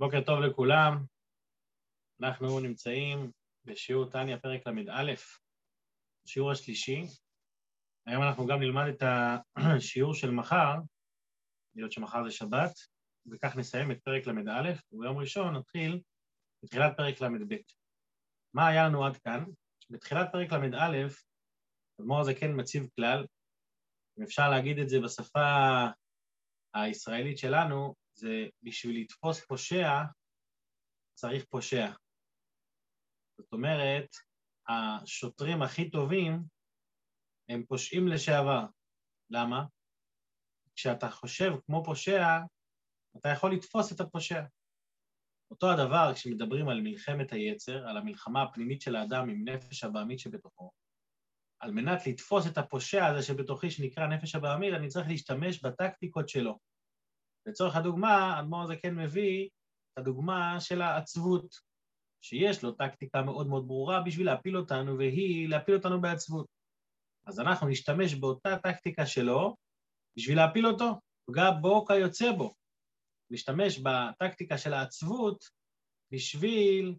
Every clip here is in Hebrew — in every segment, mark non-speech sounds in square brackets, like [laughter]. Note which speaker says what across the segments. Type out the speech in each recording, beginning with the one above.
Speaker 1: בוקר טוב לכולם. אנחנו נמצאים בשיעור טניה, פרק ל"א, השיעור השלישי. היום אנחנו גם נלמד את השיעור של מחר, היות שמחר זה שבת, וכך נסיים את פרק ל"א, וביום ראשון נתחיל בתחילת פרק ל"ב. מה היה לנו עד כאן? בתחילת פרק ל"א, אדמו"ר הזה כן מציב כלל, אם אפשר להגיד את זה בשפה הישראלית שלנו, זה בשביל לתפוס פושע, צריך פושע. זאת אומרת, השוטרים הכי טובים הם פושעים לשעבר. למה? כשאתה חושב כמו פושע, אתה יכול לתפוס את הפושע. אותו הדבר כשמדברים על מלחמת היצר, על המלחמה הפנימית של האדם עם נפש הבעמית שבתוכו. על מנת לתפוס את הפושע הזה שבתוכי, שנקרא נפש הבעמית, אני צריך להשתמש בטקטיקות שלו. לצורך הדוגמה, האדמו"ר הזה כן מביא את הדוגמה של העצבות, שיש לו טקטיקה מאוד מאוד ברורה בשביל להפיל אותנו, והיא להפיל אותנו בעצבות. אז אנחנו נשתמש באותה טקטיקה שלו בשביל להפיל אותו, פגע בו כיוצא בו. נשתמש בטקטיקה של העצבות בשביל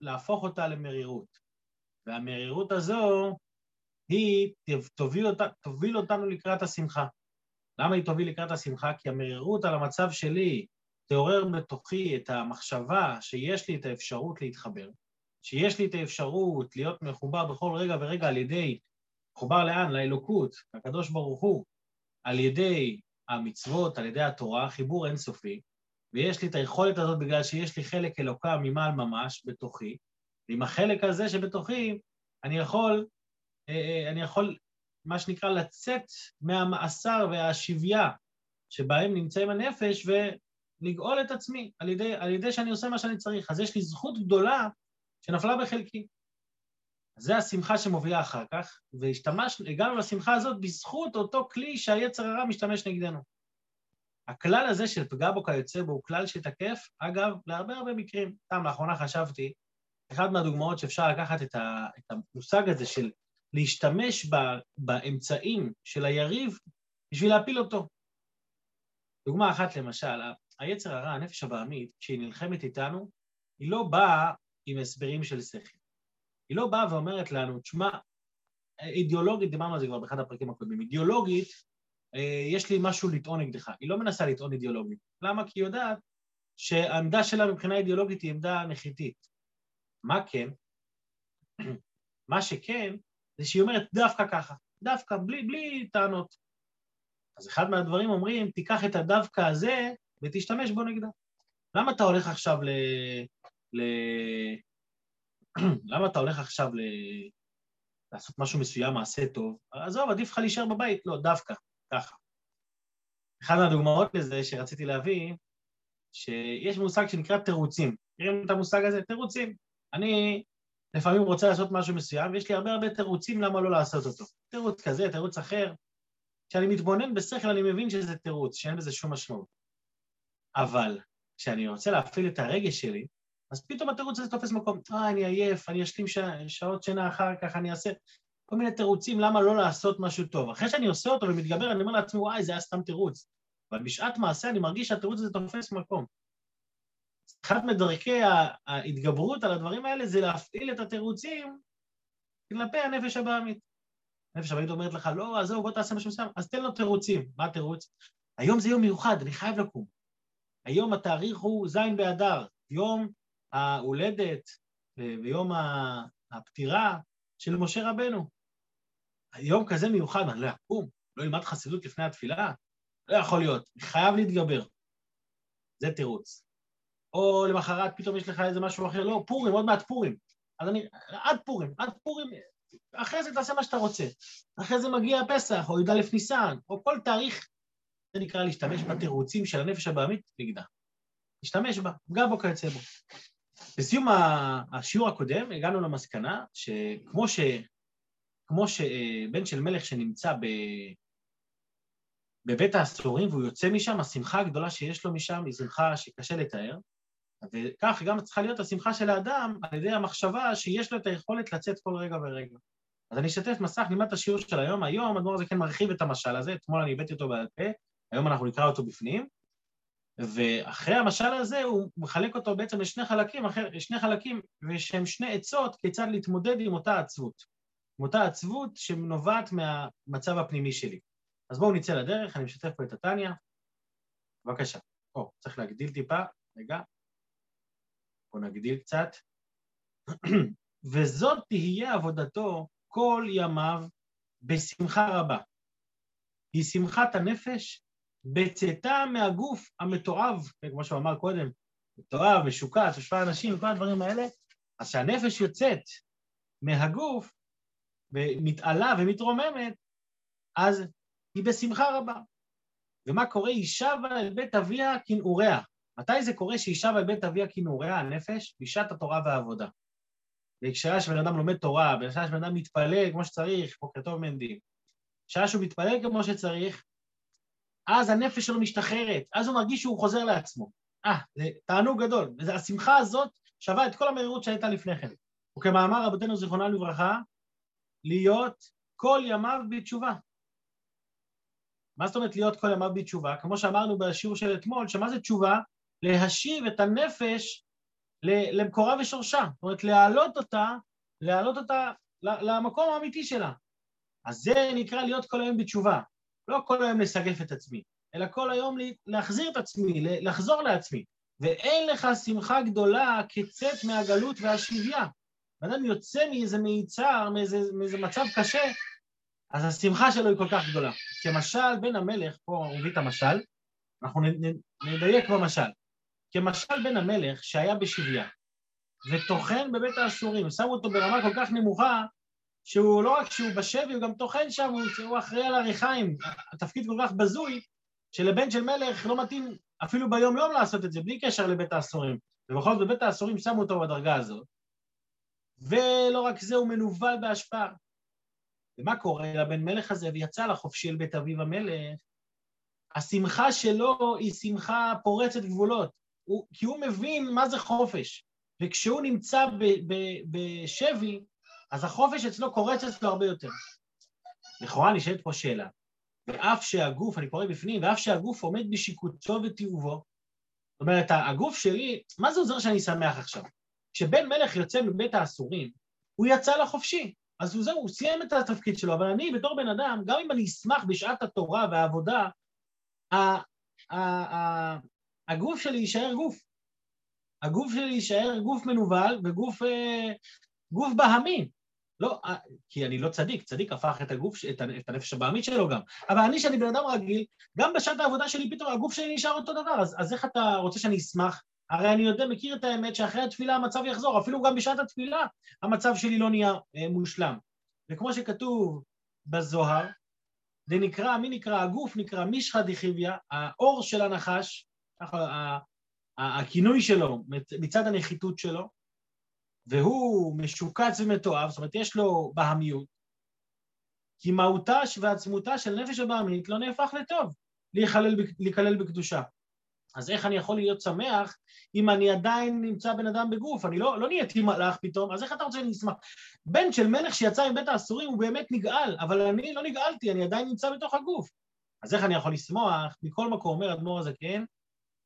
Speaker 1: להפוך אותה למרירות. והמרירות הזו, היא תוביל, אותה, תוביל אותנו לקראת השמחה. למה היא תוביל לקראת השמחה? כי המרירות על המצב שלי תעורר בתוכי את המחשבה שיש לי את האפשרות להתחבר, שיש לי את האפשרות להיות מחובר בכל רגע ורגע על ידי, מחובר לאן? לאלוקות, לקדוש ברוך הוא, על ידי המצוות, על ידי התורה, חיבור אינסופי, ויש לי את היכולת הזאת בגלל שיש לי חלק אלוקה ממעל ממש בתוכי, ועם החלק הזה שבתוכי אני יכול, אה, אה, אני יכול מה שנקרא לצאת מהמאסר והשבייה שבהם נמצא עם הנפש ולגאול את עצמי על ידי, על ידי שאני עושה מה שאני צריך. אז יש לי זכות גדולה שנפלה בחלקי. זה השמחה שמובילה אחר כך, והגענו לשמחה הזאת בזכות אותו כלי שהיצר הרע משתמש נגדנו. הכלל הזה של פגע בו כיוצא בו הוא כלל שתקף, אגב, להרבה הרבה מקרים. סתם לאחרונה חשבתי, אחת מהדוגמאות שאפשר לקחת את, את המושג הזה של להשתמש באמצעים של היריב בשביל להפיל אותו. דוגמה אחת למשל, היצר הרע, הנפש הבעמית, כשהיא נלחמת איתנו, היא לא באה עם הסברים של שכל. היא לא באה ואומרת לנו, תשמע, אידיאולוגית, דיברנו על זה כבר באחד הפרקים הקודמים, אידיאולוגית, אה, יש לי משהו לטעון נגדך. היא לא מנסה לטעון אידיאולוגית. למה? כי היא יודעת שהעמדה שלה מבחינה אידיאולוגית היא עמדה נחיתית. מה כן? [clears throat] מה שכן, זה שהיא אומרת דווקא ככה, דווקא, בלי, בלי טענות. אז אחד מהדברים אומרים, תיקח את הדווקא הזה ותשתמש בו נגדה. למה אתה הולך עכשיו ל... ל... [clears throat] למה אתה הולך עכשיו ל... לעשות משהו מסוים, מעשה טוב? עזוב, עדיף לך להישאר בבית. לא, דווקא, ככה. אחת מהדוגמאות לזה שרציתי להביא, שיש מושג שנקרא תירוצים. מכירים את המושג הזה? תירוצים. אני לפעמים רוצה לעשות משהו מסוים, ויש לי הרבה הרבה תירוצים למה לא לעשות אותו. תירוץ כזה, תירוץ אחר. כשאני מתבונן בשכל אני מבין שזה תירוץ, שאין בזה שום משמעות. אבל כשאני רוצה להפעיל את הרגש שלי, אז פתאום התירוץ הזה תופס מקום. אה, אני עייף, אני אשלים ש... שעות שינה אחר כך, אני אעשה כל מיני תירוצים למה לא לעשות משהו טוב. אחרי שאני עושה אותו ומתגבר, אני אומר לעצמי, וואי, זה היה סתם תירוץ. אבל בשעת מעשה אני מרגיש שהתירוץ הזה תופס מקום. אחת מדרכי ההתגברות על הדברים האלה זה להפעיל את התירוצים כלפי הנפש הבעמית. הנפש הבעמית אומרת לך, לא, עזוב, בוא תעשה משהו מסוים, אז תן לו תירוצים. מה התירוץ? היום זה יום מיוחד, אני חייב לקום. היום התאריך הוא ז' באדר, יום ההולדת ויום הפטירה של משה רבנו. היום כזה מיוחד, אני לא אקום, לא אלמד חסידות לפני התפילה? לא יכול להיות, אני חייב להתגבר. זה תירוץ. או למחרת פתאום יש לך איזה משהו אחר, לא, פורים, עוד מעט פורים. אז אני, עד פורים, עד פורים, אחרי זה תעשה מה שאתה רוצה. אחרי זה מגיע פסח, או י"א ניסן, או כל תאריך, זה נקרא להשתמש בתירוצים של הנפש הבעמית נגדה. להשתמש בה, גם בו כיוצא בו. בסיום השיעור הקודם הגענו למסקנה שכמו ש... כמו שבן של מלך שנמצא ב... בבית האסורים והוא יוצא משם, השמחה הגדולה שיש לו משם היא שמחה שקשה לתאר, וכך גם צריכה להיות השמחה של האדם על ידי המחשבה שיש לו את היכולת לצאת כל רגע ורגע. אז אני אשתף מסך, נלמד את השיעור של היום. היום הדבר הזה כן מרחיב את המשל הזה, אתמול אני הבאתי אותו בעל פה, היום אנחנו נקרא אותו בפנים. ואחרי המשל הזה הוא מחלק אותו בעצם לשני חלקים, אחר, שני חלקים, ושהם שני עצות כיצד להתמודד עם אותה עצבות. עם אותה עצבות שנובעת מהמצב הפנימי שלי. אז בואו נצא לדרך, אני משתף פה את הטניה. בבקשה. או, צריך להגדיל טיפה, רגע. בואו נגדיל קצת. וזאת תהיה עבודתו כל ימיו בשמחה רבה. היא שמחת הנפש בצאתה מהגוף המתועב, כמו שהוא אמר קודם, מתועב, משוקץ, השפעה אנשים וכל הדברים האלה, אז כשהנפש יוצאת מהגוף ומתעלה ומתרוממת, אז היא בשמחה רבה. ומה קורה? היא שבה אל בית אביה כנעוריה. מתי זה קורה שהיא שבה אל בית אביה כנעוריה, הנפש? בשעת התורה והעבודה. וכשהיה שבן אדם לומד תורה, בשעה שבן אדם מתפלל כמו שצריך, בוקר טוב מנדי, בשעה שהוא מתפלל כמו שצריך, אז הנפש שלו משתחררת, אז הוא מרגיש שהוא חוזר לעצמו. אה, זה תענוג גדול. השמחה הזאת שווה את כל המהירות שהייתה לפני כן. וכמאמר רבותינו זיכרונה לברכה, להיות כל ימיו בתשובה. מה זאת אומרת להיות כל ימיו בתשובה? כמו שאמרנו בשיעור של אתמול, שמה זה תשובה? להשיב את הנפש למקורה ושורשה. זאת אומרת, להעלות אותה, להעלות אותה למקום האמיתי שלה. אז זה נקרא להיות כל היום בתשובה. לא כל היום לסגף את עצמי, אלא כל היום להחזיר את עצמי, לחזור לעצמי. ואין לך שמחה גדולה כצאת מהגלות והשביה. אדם יוצא מאיזה מיצר, מאיזה, מאיזה מצב קשה, אז השמחה שלו היא כל כך גדולה. כמשל בן המלך, פה הוא מביא את המשל, אנחנו נדייק במשל. כמשל בן המלך שהיה בשביה, וטוחן בבית האסורים, שמו אותו ברמה כל כך נמוכה, שהוא לא רק שהוא בשבי, הוא גם טוחן שם, הוא, אחראי על הריחיים. התפקיד כל כך בזוי, שלבן של מלך לא מתאים אפילו ביום-יום לעשות את זה, בלי קשר לבית האסורים. ובכל זאת בבית האסורים שמו אותו בדרגה הזאת. ולא רק זה, הוא מנוול בהשפעה. ומה קורה לבן מלך הזה, ויצא לחופשי אל בית אביו המלך? השמחה שלו היא שמחה פורצת גבולות, הוא, כי הוא מבין מה זה חופש. וכשהוא נמצא בשבי, אז החופש אצלו קורץ אצלו הרבה יותר. לכאורה נשאלת פה שאלה, ואף שהגוף, אני קורא בפנים, ואף שהגוף עומד בשיקוצו ותיעובו, זאת אומרת, הגוף שלי, מה זה עוזר שאני שמח עכשיו? כשבן מלך יוצא מבית האסורים, הוא יצא לחופשי, אז הוא זהו, הוא סיים את התפקיד שלו, אבל אני בתור בן אדם, גם אם אני אשמח בשעת התורה והעבודה, הגוף שלי יישאר גוף. הגוף שלי יישאר גוף מנוול וגוף אה, גוף בהמי. לא, אה, כי אני לא צדיק, צדיק הפך את הגוף, את הנפש הבעמית שלו גם. אבל אני, שאני בן אדם רגיל, גם בשעת העבודה שלי פתאום הגוף שלי נשאר אותו דבר, אז, אז איך אתה רוצה שאני אשמח? הרי אני יודע, מכיר את האמת שאחרי התפילה המצב יחזור, אפילו גם בשעת התפילה המצב שלי לא נהיה אה, מושלם. וכמו שכתוב בזוהר, זה נקרא, מי נקרא? הגוף נקרא מישחא דחיביא, האור של הנחש, ככה הכינוי שלו מצד הנחיתות שלו, והוא משוקץ ומתועב, זאת אומרת, יש לו בהמיות, כי מהותה ועצמותה של נפש הבעמית לא נהפך לטוב, להיכלל בקדושה. אז איך אני יכול להיות שמח אם אני עדיין נמצא בן אדם בגוף? אני לא, לא נהייתי מלאך פתאום, אז איך אתה רוצה אשמח? בן של מלך שיצא מבית האסורים הוא באמת נגאל, אבל אני לא נגאלתי, אני עדיין נמצא בתוך הגוף. אז איך אני יכול לשמוח? מכל מקום אומר אדמו"ר הזקן,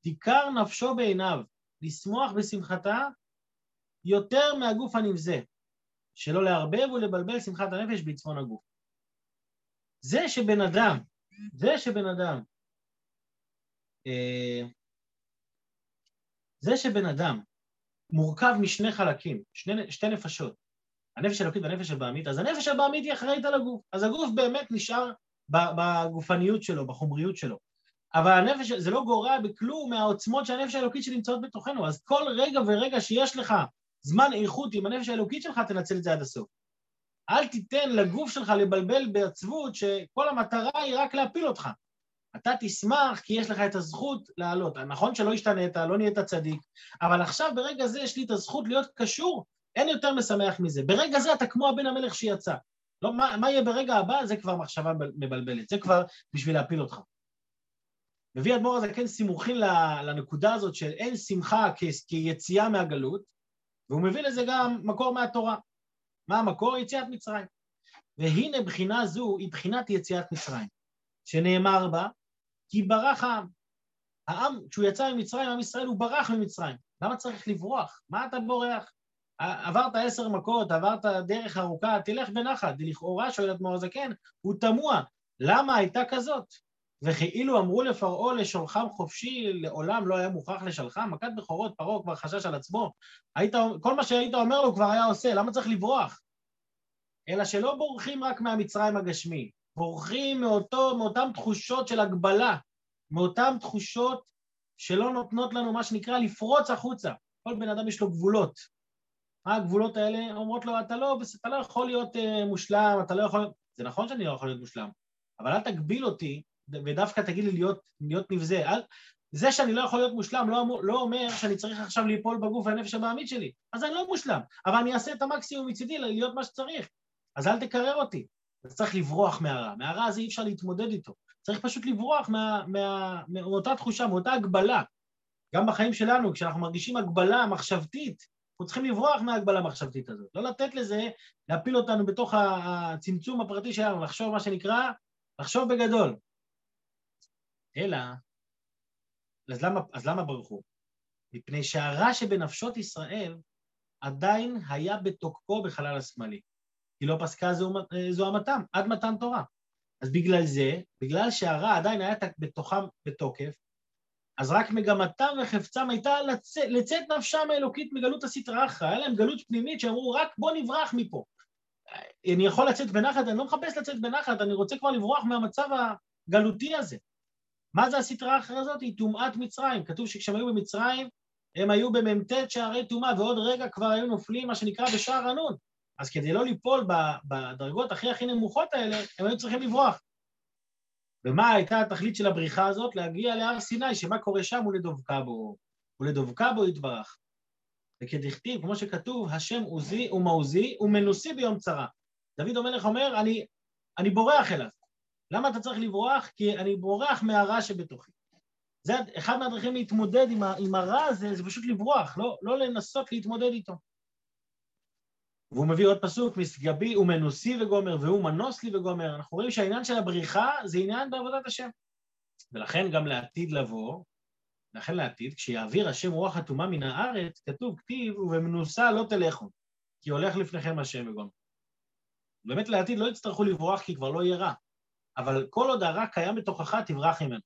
Speaker 1: תיכר נפשו בעיניו, לשמוח בשמחתה יותר מהגוף הנבזה, שלא לערבב ולבלבל שמחת הנפש בצפון הגוף. זה שבן אדם, זה שבן אדם, אה, זה שבן אדם מורכב משני חלקים, שני, שתי נפשות, הנפש האלוקית והנפש הבעמית, אז הנפש הבעמית היא אחראית על הגוף. אז הגוף באמת נשאר בגופניות שלו, בחומריות שלו. אבל הנפש, זה לא גורע בכלום מהעוצמות של הנפש האלוקית שנמצאות בתוכנו. אז כל רגע ורגע שיש לך זמן איכות עם הנפש האלוקית שלך, תנצל את זה עד הסוף. אל תיתן לגוף שלך לבלבל בעצבות שכל המטרה היא רק להפיל אותך. אתה תשמח כי יש לך את הזכות לעלות. נכון שלא השתנית, לא נהיית צדיק, אבל עכשיו ברגע זה יש לי את הזכות להיות קשור, אין יותר משמח מזה. ברגע זה אתה כמו הבן המלך שיצא. לא, מה, מה יהיה ברגע הבא? זה כבר מחשבה מבלבלת, זה כבר בשביל להפיל אותך. מביא אדמו"ר הזקן סימוכין לנקודה הזאת של אין שמחה כיציאה מהגלות, והוא מביא לזה גם מקור מהתורה. מה המקור? יציאת מצרים. והנה בחינה זו היא בחינת יציאת מצרים, שנאמר בה, כי ברח העם. העם, כשהוא יצא ממצרים, עם ישראל, הוא ברח ממצרים. למה צריך לברוח? מה אתה בורח? עברת עשר מכות, עברת דרך ארוכה, תלך בנחת. לכאורה, שואל אדמו"ר הזקן, הוא תמוה. למה הייתה כזאת? וכאילו אמרו לפרעה לשולחם חופשי, לעולם לא היה מוכרח לשלחם, מכת בכורות, פרעה כבר חשש על עצמו. היית, כל מה שהיית אומר לו כבר היה עושה, למה צריך לברוח? אלא שלא בורחים רק מהמצרים הגשמי, בורחים מאותו, מאותן תחושות של הגבלה, מאותן תחושות שלא נותנות לנו מה שנקרא לפרוץ החוצה. כל בן אדם יש לו גבולות. מה הגבולות האלה? אומרות לו, אתה לא, אתה לא יכול להיות uh, מושלם, אתה לא יכול... זה נכון שאני לא יכול להיות מושלם, אבל אל תגביל אותי ודווקא תגיד לי להיות, להיות נבזה. אל, זה שאני לא יכול להיות מושלם לא, לא אומר שאני צריך עכשיו ליפול בגוף והנפש המעמיד שלי. אז אני לא מושלם, אבל אני אעשה את המקסימום מצידי להיות מה שצריך. אז אל תקרר אותי. אז צריך לברוח מהרע. מהרע הזה אי אפשר להתמודד איתו. צריך פשוט לברוח מה, מה, מאותה תחושה, מאותה הגבלה. גם בחיים שלנו, כשאנחנו מרגישים הגבלה מחשבתית, אנחנו צריכים לברוח מההגבלה המחשבתית הזאת. לא לתת לזה, להפיל אותנו בתוך הצמצום הפרטי שלנו, לחשוב מה שנקרא, לחשוב בגדול. אלא, אז למה, אז למה ברחו? מפני שהרע שבנפשות ישראל עדיין היה בתוקפו בחלל השמאלי. כי לא פסקה זוהמתם עד מתן תורה. אז בגלל זה, בגלל שהרע עדיין היה בתוכם בתוקף, אז רק מגמתם וחפצם הייתה לצאת, לצאת נפשם האלוקית מגלות הסטרא אחרא, היה להם גלות פנימית שאמרו, רק בוא נברח מפה. אני יכול לצאת בנחת, אני לא מחפש לצאת בנחת, אני רוצה כבר לברוח מהמצב הגלותי הזה. מה זה הסטרא האחרונה הזאת? היא טומאת מצרים. כתוב שכשהם היו במצרים, הם היו במ"ט שערי טומאה, ועוד רגע כבר היו נופלים, מה שנקרא, בשער הנון. אז כדי לא ליפול בדרגות הכי הכי נמוכות האלה, הם היו צריכים לברוח. ומה הייתה התכלית של הבריחה הזאת? להגיע להר סיני, שמה קורה שם ולדבקה בו. ולדבקה בו יתברך. וכדכתיב, כמו שכתוב, השם עוזי ומעוזי ומנוסי ביום צרה. דוד המלך אומר, אני, אני בורח אליו. למה אתה צריך לברוח? כי אני בורח מהרע שבתוכי. זה אחד מהדרכים להתמודד עם, ה, עם הרע הזה, זה פשוט לברוח, לא, לא לנסות להתמודד איתו. והוא מביא עוד פסוק, משגבי ומנוסי וגומר, והוא מנוס לי וגומר. אנחנו רואים שהעניין של הבריחה זה עניין בעבודת השם. ולכן גם לעתיד לבוא, לכן לעתיד, כשיעביר השם רוח הטומאה מן הארץ, כתוב, כתיב, ובמנוסה לא תלכו, כי הולך לפניכם השם וגומר. באמת לעתיד לא יצטרכו לברוח כי כבר לא יהיה רע. אבל כל עוד הרע קיים בתוכך, תברח ממנו.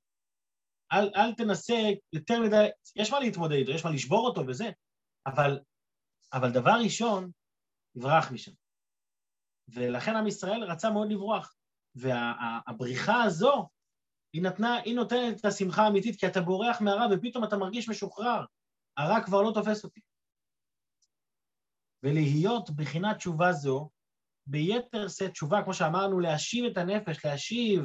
Speaker 1: אל, אל תנסה יותר מדי, יש מה להתמודד איתו, יש מה לשבור אותו וזה, אבל, אבל דבר ראשון, תברח משם. ולכן עם ישראל רצה מאוד לברוח. והבריחה וה, הזו, היא נתנה, היא נותנת את השמחה האמיתית, כי אתה בורח מהרע ופתאום אתה מרגיש משוחרר. הרע כבר לא תופס אותי. ולהיות בחינת תשובה זו, ביתר שאת תשובה, כמו שאמרנו, להשיב את הנפש, להשיב,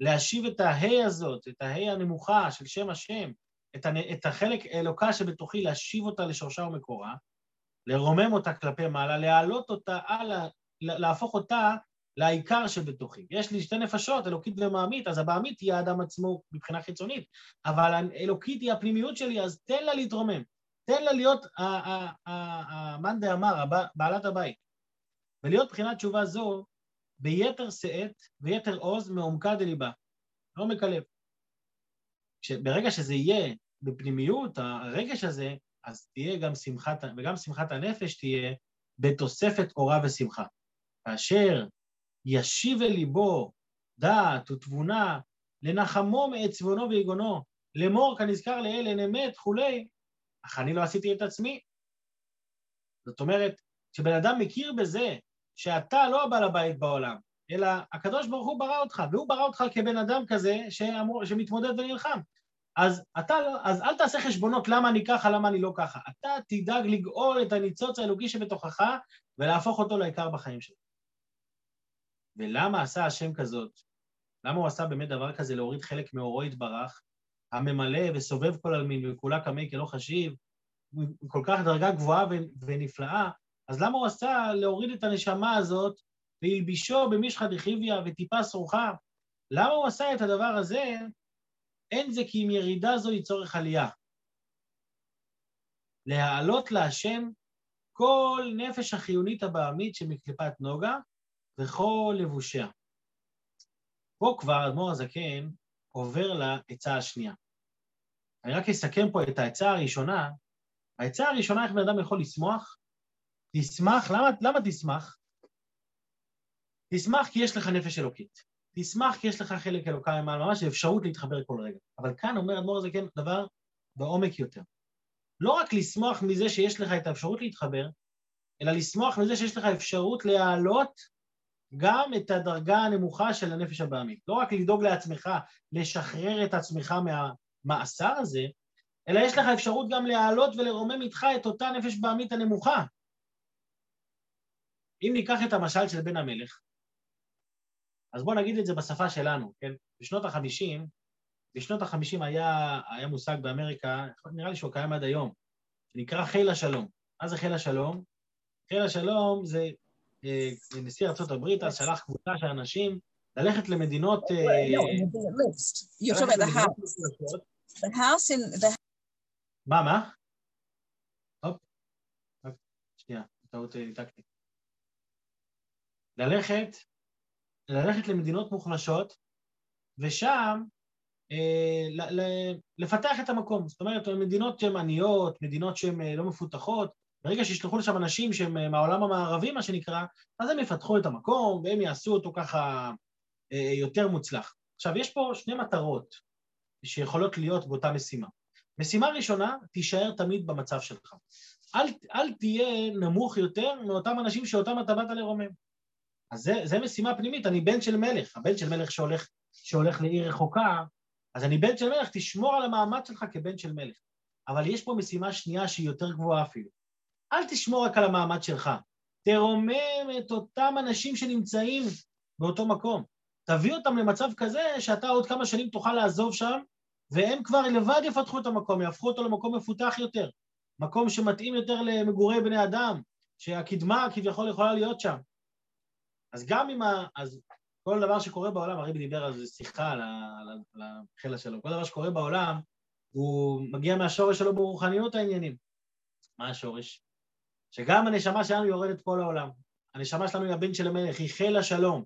Speaker 1: להשיב את ההי הזאת, את ההי הנמוכה של שם השם, את, הנ... את החלק אלוקה שבתוכי, להשיב אותה לשורשה ומקורה, לרומם אותה כלפי מעלה, להעלות אותה הלאה, להפוך אותה לעיקר שבתוכי. יש לי שתי נפשות, אלוקית ומעמית, אז הבעמית היא האדם עצמו מבחינה חיצונית, אבל האלוקית היא הפנימיות שלי, אז תן לה להתרומם. תן לה להיות המאן דאמר, בעלת הבית. ולהיות בחינת תשובה זו ביתר שאת ויתר עוז מעומקה דליבה, מעומק הלב. ברגע שזה יהיה בפנימיות, הרגש הזה, אז תהיה גם שמחת, וגם שמחת הנפש תהיה בתוספת אורה ושמחה. כאשר ישיב אל ליבו דעת ותבונה, לנחמו מאת צבונו ויגונו, לאמור כנזכר לאל אין אמת וכולי, אך אני לא עשיתי את עצמי. זאת אומרת, כשבן אדם מכיר בזה שאתה לא הבעל הבית בעולם, אלא הקדוש ברוך הוא ברא אותך, והוא ברא אותך כבן אדם כזה שאמור, שמתמודד ונלחם. אז, אתה, לא, אז אל תעשה חשבונות למה אני ככה, למה אני לא ככה. אתה תדאג לגאול את הניצוץ האלוקי שבתוכך ולהפוך אותו לעיקר בחיים שלך. ולמה עשה השם כזאת? למה הוא עשה באמת דבר כזה, להוריד חלק מאורו יתברך, הממלא וסובב כל עלמין וכולה קמי כלא חשיב, כל כך דרגה גבוהה ונפלאה, אז למה הוא עשה להוריד את הנשמה הזאת והלבישו במשחא דחיביא וטיפה שרוחה? למה הוא עשה את הדבר הזה? אין זה כי אם ירידה זו היא צורך עלייה. להעלות להשם כל נפש החיונית הבעמית שמקליפת נוגה וכל לבושיה. פה כבר אדמו"ר הזקן עובר לעצה השנייה. אני רק אסכם פה את העצה הראשונה. העצה הראשונה, איך בן אדם יכול לשמוח? תשמח, למה, למה תשמח? תשמח כי יש לך נפש אלוקית. תשמח כי יש לך חלק אלוקאי מעל ממש, אפשרות להתחבר כל רגע. אבל כאן אומר אדמו"ר הזה כן דבר בעומק יותר. לא רק לשמוח מזה שיש לך את האפשרות להתחבר, אלא לשמוח מזה שיש לך אפשרות להעלות גם את הדרגה הנמוכה של הנפש הבעמית. לא רק לדאוג לעצמך, לשחרר את עצמך מהמאסר הזה, אלא יש לך אפשרות גם להעלות ולרומם איתך את אותה נפש בעמית הנמוכה. אם ניקח את המשל של בן המלך, אז בואו נגיד את זה בשפה שלנו, כן? בשנות ה-50, בשנות ה-50 היה, היה מושג באמריקה, נראה לי שהוא קיים עד היום, שנקרא חיל השלום. מה זה חיל השלום? חיל השלום זה אה, נשיא ארה"ב אז שלח קבוצה של אנשים ללכת למדינות... אה, מה, מה? הופ, שנייה, טעות ניתקתי. ללכת, ללכת למדינות מוחלשות, ושם אה, לפתח את המקום. זאת אומרת, מדינות שהן עניות, מדינות שהן לא מפותחות, ברגע שישלחו לשם אנשים שהם אה, מהעולם המערבי, מה שנקרא, אז הם יפתחו את המקום והם יעשו אותו ככה אה, יותר מוצלח. עכשיו, יש פה שני מטרות שיכולות להיות באותה משימה. משימה ראשונה, תישאר תמיד במצב שלך. אל, אל תהיה נמוך יותר מאותם אנשים שאותם אתה באת לרומם. אז זה, זה משימה פנימית, אני בן של מלך, הבן של מלך שהולך, שהולך לעיר רחוקה, אז אני בן של מלך, תשמור על המעמד שלך כבן של מלך. אבל יש פה משימה שנייה שהיא יותר גבוהה אפילו. אל תשמור רק על המעמד שלך, תרומם את אותם אנשים שנמצאים באותו מקום. תביא אותם למצב כזה שאתה עוד כמה שנים תוכל לעזוב שם, והם כבר לבד יפתחו את המקום, יהפכו אותו למקום מפותח יותר, מקום שמתאים יותר למגורי בני אדם, שהקדמה כביכול יכולה להיות שם. אז גם אם ה... אז כל דבר שקורה בעולם, הרבי דיבר על זה שיחה, על החיל השלום, כל דבר שקורה בעולם, הוא מגיע מהשורש שלו ברוחניות העניינים. מה השורש? שגם הנשמה שלנו יורדת פה לעולם. הנשמה שלנו היא הבן של המלך, היא חיל השלום.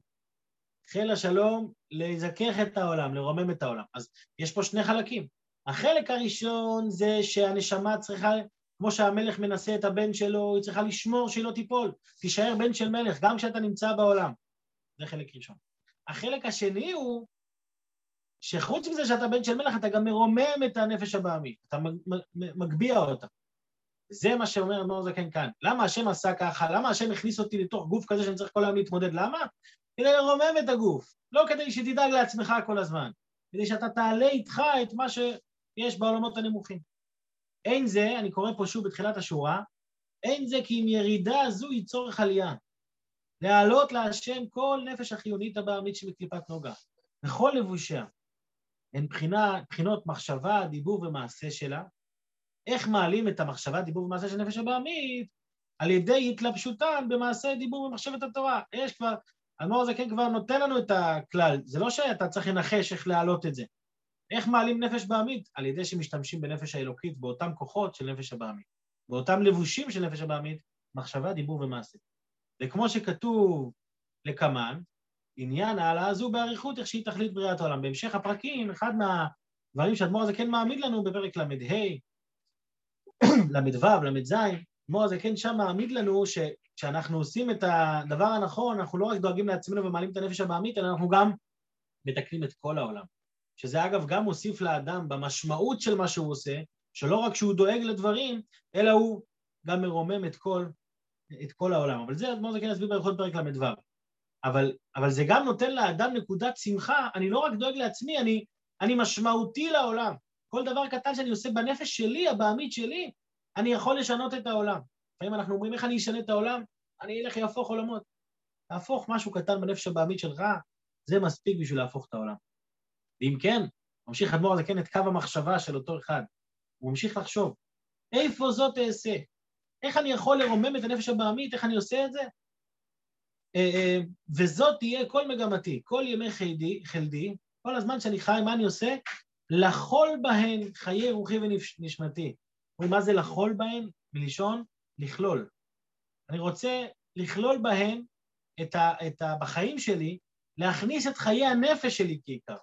Speaker 1: חיל השלום לזכך את העולם, לרומם את העולם. אז יש פה שני חלקים. החלק הראשון זה שהנשמה צריכה, כמו שהמלך מנסה את הבן שלו, היא צריכה לשמור שהיא לא תיפול, תישאר בן של מלך, גם כשאתה נמצא בעולם. זה חלק ראשון. החלק השני הוא שחוץ מזה שאתה בן של מלך, אתה גם מרומם את הנפש הבעמית, אתה מגביה אותה. זה מה שאומר אדמו"ר זקן כאן. למה השם עשה ככה? למה השם הכניס אותי לתוך גוף כזה שאני צריך כל היום להתמודד? למה? כדי לרומם את הגוף, לא כדי שתדאג לעצמך כל הזמן, כדי שאתה תעלה איתך את מה שיש בעולמות הנמוכים. אין זה, אני קורא פה שוב בתחילת השורה, אין זה כי אם ירידה זו היא צורך עלייה. להעלות להשם כל נפש החיונית הבעמית שבקליפת נוגה, וכל לבושיה. הן בחינה, בחינות מחשבה, דיבור ומעשה שלה, איך מעלים את המחשבה, דיבור ומעשה של נפש הבעמית? על ידי התלבשותן במעשה דיבור ומחשבת התורה. יש כבר, האדמו"ר הזה כן כבר נותן לנו את הכלל, זה לא שאתה צריך לנחש איך להעלות את זה. איך מעלים נפש בעמית? על ידי שמשתמשים בנפש האלוקית, באותם כוחות של נפש הבעמית, באותם לבושים של נפש הבעמית, מחשבה, דיבור ומעשה. וכמו שכתוב לקמן, עניין ההעלאה הזו באריכות, איך שהיא תכלית בריאת העולם. בהמשך הפרקים, אחד מהדברים שהאדמו"ר הזה כן מעמיד לנו בפרק ל"ה, ל"ו, ל"ז, כמו זה כן שם מעמיד לנו שכשאנחנו עושים את הדבר הנכון, אנחנו לא רק דואגים לעצמנו ומעלים את הנפש הבעמית, אלא אנחנו גם מתקנים את כל העולם. שזה אגב גם מוסיף לאדם במשמעות של מה שהוא עושה, שלא רק שהוא דואג לדברים, אלא הוא גם מרומם את כל, את כל העולם. אבל זה אדמור זקן יסביר ברכות פרק ל"ו. אבל, אבל זה גם נותן לאדם נקודת שמחה, אני לא רק דואג לעצמי, אני, אני משמעותי לעולם. כל דבר קטן שאני עושה בנפש שלי, הבעמית שלי, אני יכול לשנות את העולם. לפעמים אנחנו אומרים, איך אני אשנה את העולם? אני אלך להפוך עולמות. להפוך משהו קטן בנפש הבעמית שלך, זה מספיק בשביל להפוך את העולם. ואם כן, ממשיך אדמו"ר הזה כן את קו המחשבה של אותו אחד. הוא ממשיך לחשוב, איפה זאת אעשה? איך אני יכול לרומם את הנפש הבעמית? איך אני עושה את זה? אה, אה, וזאת תהיה כל מגמתי, כל ימי חלדי, חלדי, כל הזמן שאני חי, מה אני עושה? לחול בהן חיי רוחי ונשמתי. מה זה לחול בהן? מלשון לכלול. אני רוצה לכלול בהן את ה, את ה, בחיים שלי, להכניס את חיי הנפש שלי כעיקר.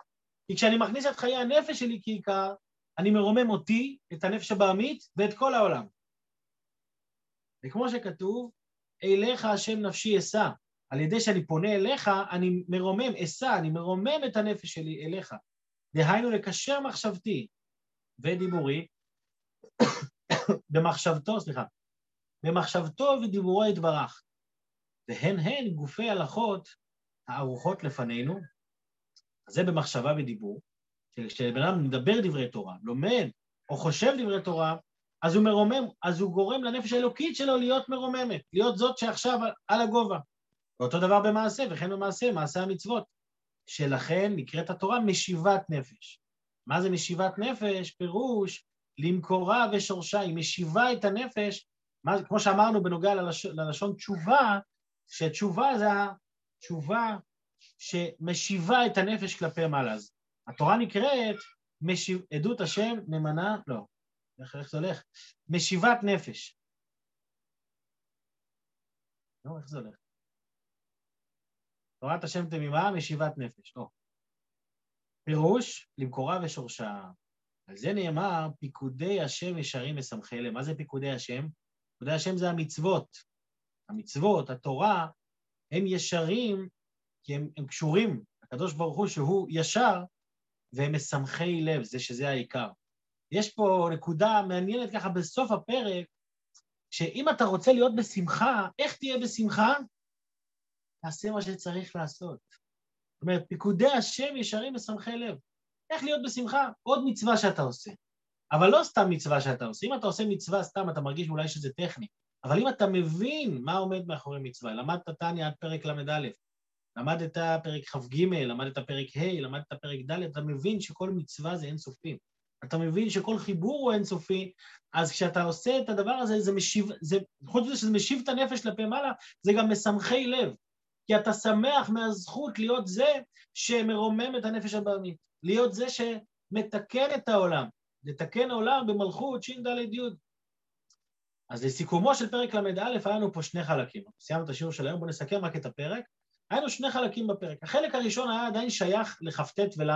Speaker 1: כי כשאני מכניס את חיי הנפש שלי כעיקר, אני מרומם אותי, את הנפש הבעמית ואת כל העולם. וכמו שכתוב, אליך השם נפשי אשא. על ידי שאני פונה אליך, אני מרומם, אשא, אני מרומם את הנפש שלי אליך. דהיינו לקשר מחשבתי ודיבורי, [coughs] במחשבתו, סליחה, במחשבתו ודיבורו יתברך. והן הן גופי הלכות הערוכות לפנינו, זה במחשבה ודיבור, כשבן אדם מדבר דברי תורה, לומד או חושב דברי תורה, אז הוא מרומם, אז הוא גורם לנפש האלוקית שלו להיות מרוממת, להיות זאת שעכשיו על הגובה. ואותו דבר במעשה, וכן במעשה, מעשה המצוות, שלכן נקראת התורה משיבת נפש. מה זה משיבת נפש? פירוש למקורה ושורשה, היא משיבה את הנפש, מה, כמו שאמרנו בנוגע ללש, ללשון תשובה, שתשובה זה התשובה שמשיבה את הנפש כלפי מעלה. אז התורה נקראת משיב, עדות השם נאמנה, לא, איך, זה הולך? משיבת נפש. לא, איך זה הולך? תורת השם תמימה, משיבת נפש. לא. פירוש, למקורה ושורשה. על זה נאמר, פיקודי השם ישרים משמחי לב. מה זה פיקודי השם? פיקודי השם זה המצוות. המצוות, התורה, הם ישרים כי הם, הם קשורים, הקדוש ברוך הוא שהוא ישר, והם משמחי לב, זה שזה העיקר. יש פה נקודה מעניינת ככה בסוף הפרק, שאם אתה רוצה להיות בשמחה, איך תהיה בשמחה? תעשה מה שצריך לעשות. זאת אומרת, פיקודי השם ישרים משמחי לב. איך להיות בשמחה? עוד מצווה שאתה עושה. אבל לא סתם מצווה שאתה עושה. אם אתה עושה מצווה סתם, אתה מרגיש אולי שזה טכני. אבל אם אתה מבין מה עומד מאחורי מצווה, למדת טניה עד פרק ל"א, למדת פרק כ"ג, למדת פרק ה', למדת פרק ד', אתה מבין שכל מצווה זה אינסופי. אתה מבין שכל חיבור הוא אינסופי, אז כשאתה עושה את הדבר הזה, זה משיב, זה, חוץ מזה שזה משיב את הנפש כלפי מעלה, זה גם משמחי לב. כי אתה שמח מהזכות להיות זה שמרומם את הנפש הבעמית, להיות זה שמתקן את העולם, לתקן עולם במלכות ש"ד י'. אז לסיכומו של פרק ל"א היה לנו פה שני חלקים. סיימנו את השיעור של היום, בואו נסכם רק את הפרק. היה לנו שני חלקים בפרק. החלק הראשון היה עדיין שייך לכ"ט ול',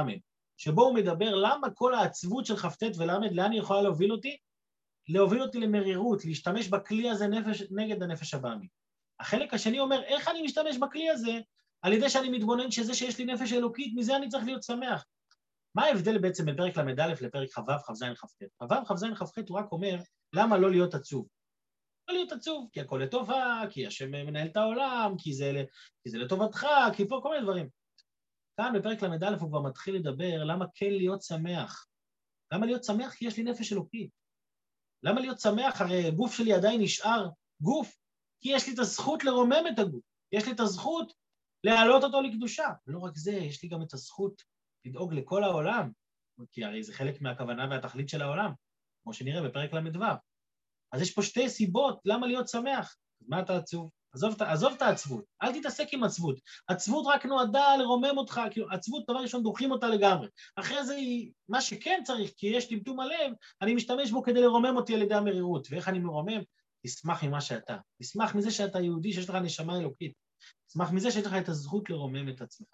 Speaker 1: שבו הוא מדבר למה כל העצבות של כ"ט ול', לאן היא יכולה להוביל אותי? להוביל אותי למרירות, להשתמש בכלי הזה נפש, נגד הנפש הבאמי. החלק השני אומר, איך אני משתמש בכלי הזה? על ידי שאני מתבונן שזה שיש לי נפש אלוקית, מזה אני צריך להיות שמח. מה ההבדל בעצם בין פרק ל"א לפרק כ"ו, כ"ז, כ"ט? כ"ו, כ"ז, כ"ח הוא רק אומר, למה לא להיות עצוב? לא להיות עצוב, כי הכל לטובה, כי השם מנהל את העולם, כי זה, כי זה לטובתך, כי פה כל מיני דברים. כאן בפרק ל"א הוא כבר מתחיל לדבר למה כן להיות שמח. למה להיות שמח? כי יש לי נפש אלוקית. למה להיות שמח? הרי הגוף שלי עדיין נשאר גוף, כי יש לי את הזכות לרומם את הגוף. יש לי את הזכות להעלות אותו לקדושה. ולא רק זה, יש לי גם את הזכות לדאוג לכל העולם, כי הרי זה חלק מהכוונה והתכלית של העולם, כמו שנראה בפרק ל"ו. אז יש פה שתי סיבות למה להיות שמח. מה אתה עצוב? עזוב, עזוב את העצבות, אל תתעסק עם עצבות. עצבות רק נועדה לרומם אותך, כאילו, עצבות, דבר ראשון, דוחים אותה לגמרי. אחרי זה, היא, מה שכן צריך, כי יש טמטום הלב, אני משתמש בו כדי לרומם אותי על ידי המרירות. ואיך אני מרומם? תשמח ממה שאתה. תשמח מזה שאתה יהודי, שיש לך נשמה אלוקית. תשמח מזה שיש לך את הזכות לרומם את עצמך.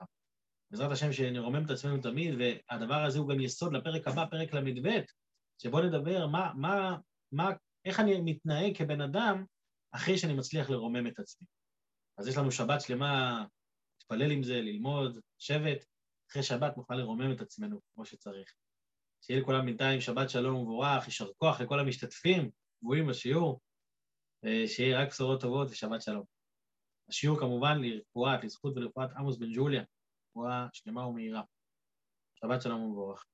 Speaker 1: בעזרת השם שנרומם את עצמנו תמיד, והדבר הזה הוא גם יסוד לפרק הבא, פרק ל"ב, שבו נדבר מה, מה, מה איך אני מתנהג כבן אדם אחרי שאני מצליח לרומם את עצמי. אז יש לנו שבת שלמה, להתפלל עם זה, ללמוד, לשבת, אחרי שבת נוכל לרומם את עצמנו כמו שצריך. שיהיה לכולם בינתיים שבת שלום ומבורך, יישר כוח לכל המשתתפים, קבועים בשיעור, שיהיה רק בשורות טובות ושבת שלום. השיעור כמובן לרפואת, לזכות ולרפואת עמוס בן ג'וליה, רפואה שלמה ומהירה. שבת שלום ומבורך.